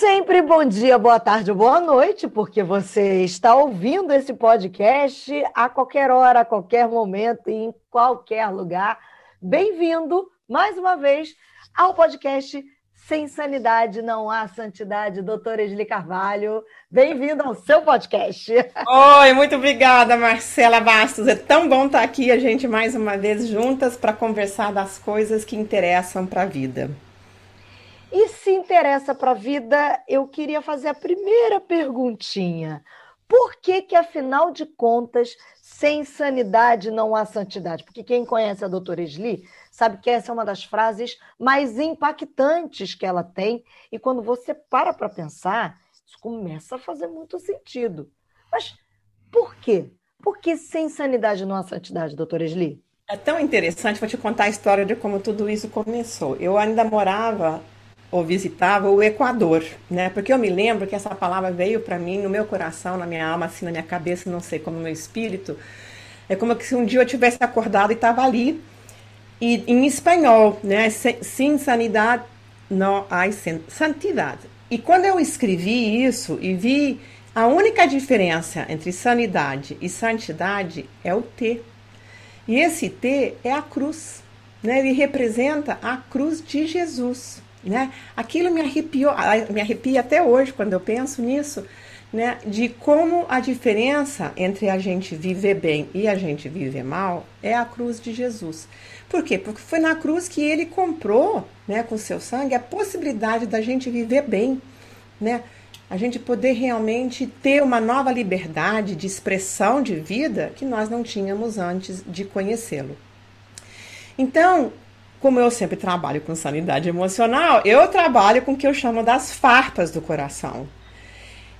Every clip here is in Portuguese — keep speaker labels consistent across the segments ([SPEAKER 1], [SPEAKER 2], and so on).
[SPEAKER 1] sempre bom dia, boa tarde, boa noite, porque você está ouvindo esse podcast a qualquer hora, a qualquer momento, em qualquer lugar. Bem-vindo mais uma vez ao podcast Sem Sanidade Não Há Santidade, doutora Esli Carvalho. Bem-vindo ao seu podcast.
[SPEAKER 2] Oi, muito obrigada, Marcela Bastos. É tão bom estar aqui, a gente mais uma vez juntas para conversar das coisas que interessam para a vida.
[SPEAKER 1] E se interessa para a vida, eu queria fazer a primeira perguntinha. Por que que, afinal de contas, sem sanidade não há santidade? Porque quem conhece a doutora Esli sabe que essa é uma das frases mais impactantes que ela tem. E quando você para para pensar, isso começa a fazer muito sentido. Mas por quê? Por que sem sanidade não há santidade, doutora Esli?
[SPEAKER 2] É tão interessante, vou te contar a história de como tudo isso começou. Eu ainda morava ou visitava o Equador, né? Porque eu me lembro que essa palavra veio para mim no meu coração, na minha alma, assim, na minha cabeça, não sei como no meu espírito. É como se um dia eu tivesse acordado e estava ali e em espanhol, né? Sem sanidade não há santidade. E quando eu escrevi isso e vi a única diferença entre sanidade e santidade é o T. E esse T é a cruz, né? Ele representa a cruz de Jesus. Né? Aquilo me arrepiou, me arrepia até hoje quando eu penso nisso, né? de como a diferença entre a gente viver bem e a gente viver mal é a cruz de Jesus. Por quê? Porque foi na cruz que ele comprou, né, com seu sangue, a possibilidade da gente viver bem, né? A gente poder realmente ter uma nova liberdade de expressão de vida que nós não tínhamos antes de conhecê-lo. Então, como eu sempre trabalho com sanidade emocional, eu trabalho com o que eu chamo das farpas do coração.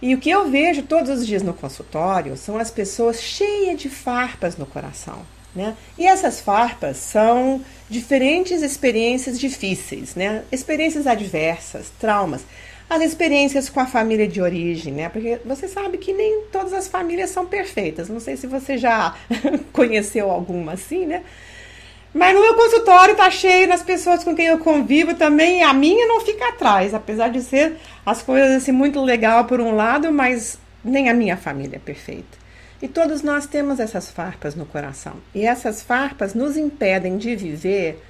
[SPEAKER 2] E o que eu vejo todos os dias no consultório são as pessoas cheias de farpas no coração. Né? E essas farpas são diferentes experiências difíceis, né? experiências adversas, traumas, as experiências com a família de origem, né? Porque você sabe que nem todas as famílias são perfeitas. Não sei se você já conheceu alguma assim, né? Mas no meu consultório tá cheio nas pessoas com quem eu convivo também. A minha não fica atrás, apesar de ser as coisas assim muito legal por um lado, mas nem a minha família é perfeita. E todos nós temos essas farpas no coração. E essas farpas nos impedem de viver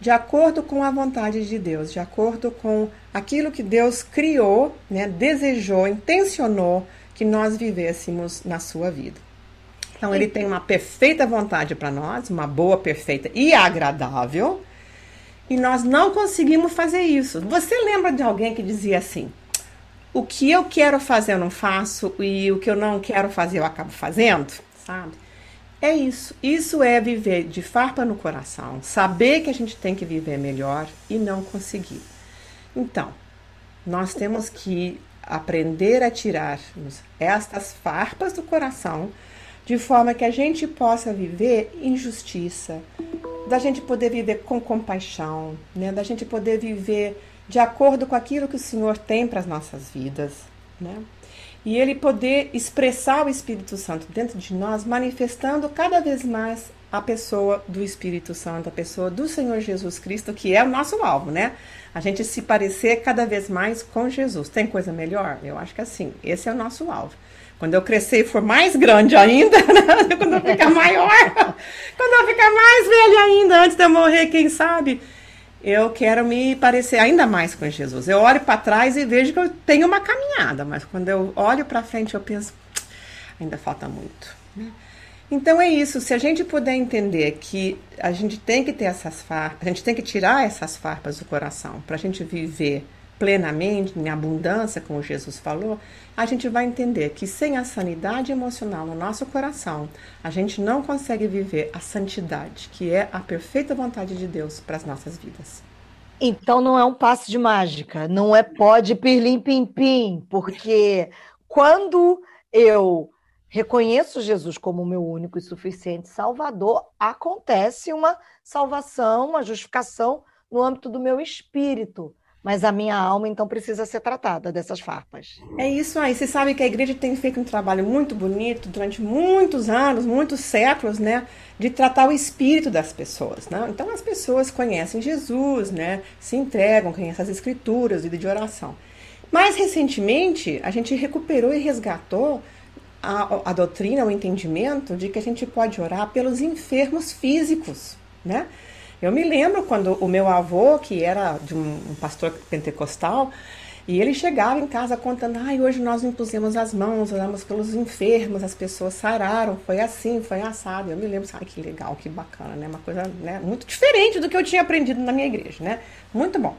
[SPEAKER 2] de acordo com a vontade de Deus, de acordo com aquilo que Deus criou, né, desejou, intencionou que nós vivêssemos na sua vida. Então ele tem uma perfeita vontade para nós, uma boa, perfeita e agradável. E nós não conseguimos fazer isso. Você lembra de alguém que dizia assim: o que eu quero fazer eu não faço e o que eu não quero fazer eu acabo fazendo, sabe? É isso. Isso é viver de farpa no coração, saber que a gente tem que viver melhor e não conseguir. Então, nós temos que aprender a tirar estas farpas do coração de forma que a gente possa viver em justiça, da gente poder viver com compaixão, né? da gente poder viver de acordo com aquilo que o Senhor tem para as nossas vidas, né? E ele poder expressar o Espírito Santo dentro de nós, manifestando cada vez mais a pessoa do Espírito Santo, a pessoa do Senhor Jesus Cristo, que é o nosso alvo, né? A gente se parecer cada vez mais com Jesus. Tem coisa melhor? Eu acho que assim, esse é o nosso alvo. Quando eu crescer e for mais grande ainda, né? quando eu ficar maior, quando eu ficar mais velha ainda, antes de eu morrer, quem sabe, eu quero me parecer ainda mais com Jesus. Eu olho para trás e vejo que eu tenho uma caminhada, mas quando eu olho para frente, eu penso, ainda falta muito. Né? Então é isso, se a gente puder entender que a gente tem que ter essas farpas, a gente tem que tirar essas farpas do coração para a gente viver plenamente, em abundância, como Jesus falou, a gente vai entender que sem a sanidade emocional no nosso coração, a gente não consegue viver a santidade, que é a perfeita vontade de Deus para as nossas vidas.
[SPEAKER 1] Então não é um passo de mágica, não é pode pirlim pim pim, porque quando eu reconheço Jesus como meu único e suficiente Salvador, acontece uma salvação, uma justificação no âmbito do meu espírito mas a minha alma então precisa ser tratada dessas farpas.
[SPEAKER 2] É isso aí. Você sabe que a igreja tem feito um trabalho muito bonito durante muitos anos, muitos séculos, né, de tratar o espírito das pessoas, né? Então as pessoas conhecem Jesus, né, se entregam, conhecem as escrituras, vida de oração. Mais recentemente, a gente recuperou e resgatou a, a doutrina, o entendimento de que a gente pode orar pelos enfermos físicos, né? Eu me lembro quando o meu avô, que era de um, pastor pentecostal, e ele chegava em casa contando: ai, hoje nós impusemos as mãos, oramos pelos enfermos, as pessoas sararam, foi assim, foi assado. Eu me lembro, ai, que legal, que bacana, né? Uma coisa né, muito diferente do que eu tinha aprendido na minha igreja, né? Muito bom.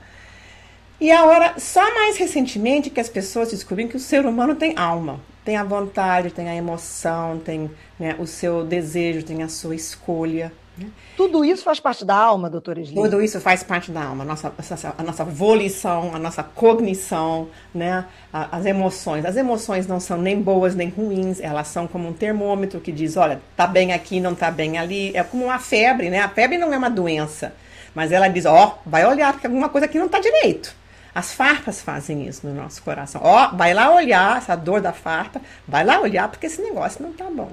[SPEAKER 2] E agora, só mais recentemente que as pessoas descobriram que o ser humano tem alma, tem a vontade, tem a emoção, tem né, o seu desejo, tem a sua escolha. Né?
[SPEAKER 1] Tudo isso faz parte da alma, doutora Esli?
[SPEAKER 2] Tudo isso faz parte da alma, a nossa, a nossa volição, a nossa cognição, né? as emoções. As emoções não são nem boas nem ruins, elas são como um termômetro que diz, olha, tá bem aqui, não tá bem ali. É como uma febre, né? A febre não é uma doença, mas ela diz, ó, oh, vai olhar porque alguma coisa aqui não tá direito. As farpas fazem isso no nosso coração. Ó, oh, vai lá olhar essa dor da farpa, vai lá olhar porque esse negócio não tá bom.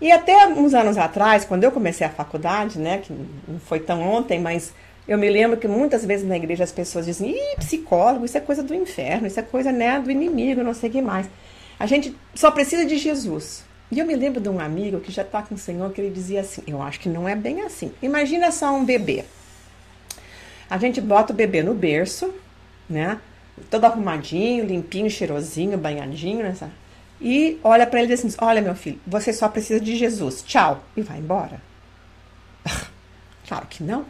[SPEAKER 2] E até uns anos atrás, quando eu comecei a faculdade, né, que não foi tão ontem, mas eu me lembro que muitas vezes na igreja as pessoas dizem, ih, psicólogo, isso é coisa do inferno, isso é coisa né, do inimigo, não sei o que mais. A gente só precisa de Jesus. E eu me lembro de um amigo que já está com o Senhor, que ele dizia assim, eu acho que não é bem assim. Imagina só um bebê. A gente bota o bebê no berço, né? Todo arrumadinho, limpinho, cheirosinho, banhadinho, né? E olha para ele e diz assim: Olha, meu filho, você só precisa de Jesus. Tchau. E vai embora. claro que não.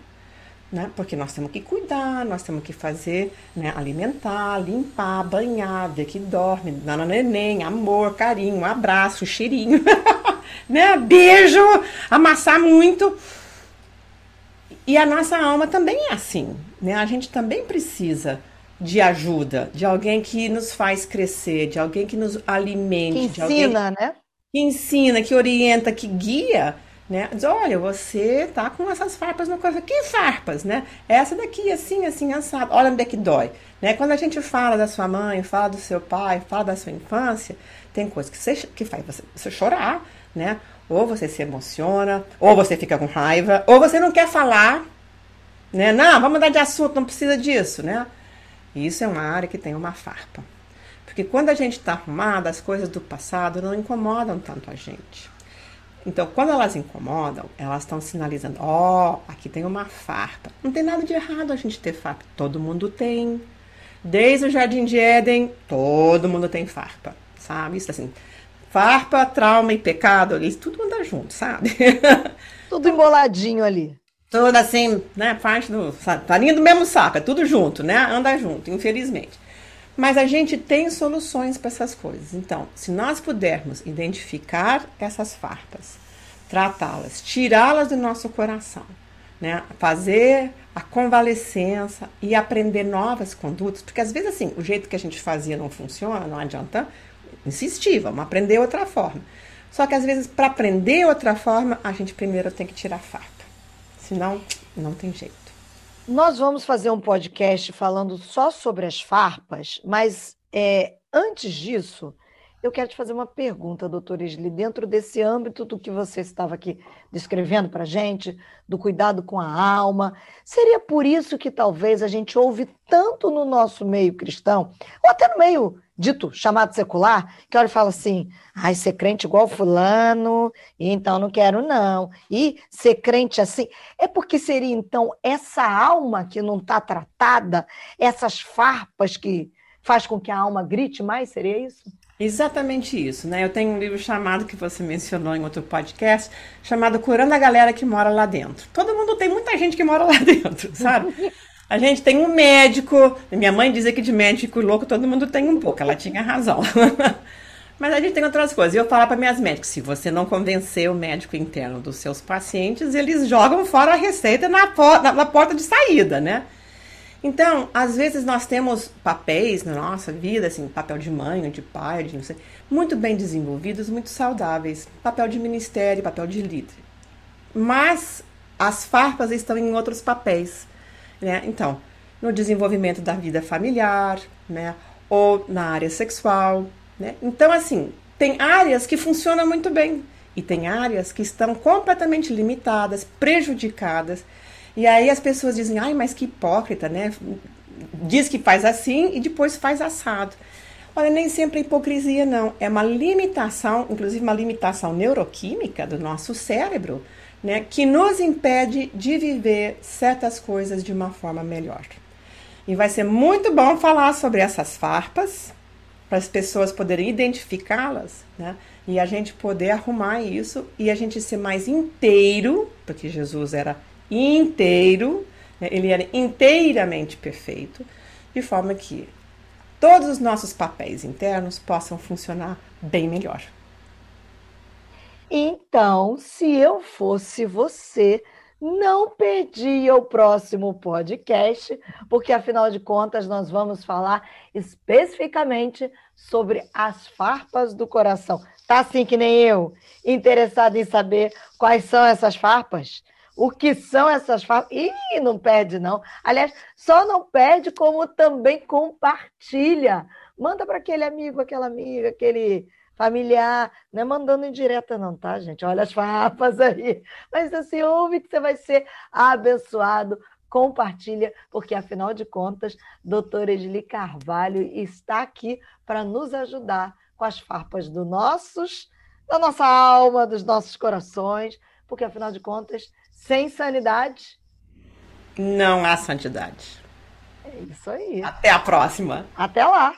[SPEAKER 2] Né? Porque nós temos que cuidar, nós temos que fazer, né? alimentar, limpar, banhar, ver que dorme, dar neném, amor, carinho, abraço, cheirinho, né? beijo, amassar muito. E a nossa alma também é assim, né? A gente também precisa de ajuda, de alguém que nos faz crescer, de alguém que nos alimente,
[SPEAKER 1] que ensina,
[SPEAKER 2] né?
[SPEAKER 1] Que
[SPEAKER 2] ensina, que orienta, que guia, né? Diz, olha, você tá com essas farpas no coração. Que farpas, né? Essa daqui, assim, assim, assado. Olha onde é que dói. Né? Quando a gente fala da sua mãe, fala do seu pai, fala da sua infância, tem coisas que, você, que faz você, você chorar, né? Ou você se emociona, ou você fica com raiva, ou você não quer falar, né? Não, vamos mudar de assunto, não precisa disso, né? E isso é uma área que tem uma farpa. Porque quando a gente está arrumada, as coisas do passado não incomodam tanto a gente. Então, quando elas incomodam, elas estão sinalizando: ó, oh, aqui tem uma farpa. Não tem nada de errado a gente ter farpa. Todo mundo tem. Desde o Jardim de Éden, todo mundo tem farpa, sabe? Isso assim, farpa, trauma e pecado, isso tudo anda junto, sabe?
[SPEAKER 1] Tudo emboladinho ali
[SPEAKER 2] toda assim, né, parte do farinha do mesmo saco, é tudo junto, né? Anda junto, infelizmente. Mas a gente tem soluções para essas coisas. Então, se nós pudermos identificar essas farpas, tratá-las, tirá-las do nosso coração, né? Fazer a convalescença e aprender novas condutas, porque às vezes assim, o jeito que a gente fazia não funciona, não adianta insistir, vamos aprender outra forma. Só que às vezes para aprender outra forma, a gente primeiro tem que tirar farpa. Senão, não tem jeito.
[SPEAKER 1] Nós vamos fazer um podcast falando só sobre as farpas, mas é, antes disso, eu quero te fazer uma pergunta, doutora Isli, dentro desse âmbito do que você estava aqui descrevendo para a gente, do cuidado com a alma. Seria por isso que talvez a gente ouve tanto no nosso meio cristão, ou até no meio dito chamado secular, que olha e fala assim: ai, ser crente igual fulano, então não quero não. E ser crente assim, é porque seria então essa alma que não está tratada, essas farpas que faz com que a alma grite mais, seria isso?
[SPEAKER 2] Exatamente isso, né? Eu tenho um livro chamado, que você mencionou em outro podcast, chamado Curando a Galera que Mora Lá Dentro. Todo mundo tem muita gente que mora lá dentro, sabe? A gente tem um médico. Minha mãe dizia que de médico louco todo mundo tem um pouco. Ela tinha razão. Mas a gente tem outras coisas. E eu falo para minhas médicas: se você não convencer o médico interno dos seus pacientes, eles jogam fora a receita na, na, na porta de saída, né? Então, às vezes nós temos papéis na nossa vida, assim, papel de mãe, de pai, de não sei, muito bem desenvolvidos, muito saudáveis. Papel de ministério, papel de líder. Mas as farpas estão em outros papéis. Né? Então, no desenvolvimento da vida familiar, né? ou na área sexual. Né? Então, assim, tem áreas que funcionam muito bem e tem áreas que estão completamente limitadas, prejudicadas. E aí as pessoas dizem, ai, mas que hipócrita, né? diz que faz assim e depois faz assado. Olha, nem sempre é hipocrisia, não. É uma limitação, inclusive uma limitação neuroquímica do nosso cérebro, né, que nos impede de viver certas coisas de uma forma melhor. E vai ser muito bom falar sobre essas farpas, para as pessoas poderem identificá-las, né? E a gente poder arrumar isso e a gente ser mais inteiro, porque Jesus era inteiro, né? ele era inteiramente perfeito, de forma que todos os nossos papéis internos possam funcionar bem melhor.
[SPEAKER 1] Então, se eu fosse você, não perdia o próximo podcast, porque afinal de contas nós vamos falar especificamente sobre as farpas do coração. Tá assim que nem eu, interessado em saber quais são essas farpas? O que são essas farpas? Ih, não perde não. Aliás, só não perde como também compartilha. Manda para aquele amigo, aquela amiga, aquele familiar, não é mandando em direta não, tá, gente? Olha as farpas aí. Mas assim, ouve que você vai ser abençoado, compartilha, porque afinal de contas, doutora Edli Carvalho está aqui para nos ajudar com as farpas do nossos, da nossa alma, dos nossos corações, porque afinal de contas, sem sanidade
[SPEAKER 2] não há santidade.
[SPEAKER 1] É isso aí.
[SPEAKER 2] Até a próxima.
[SPEAKER 1] Até lá.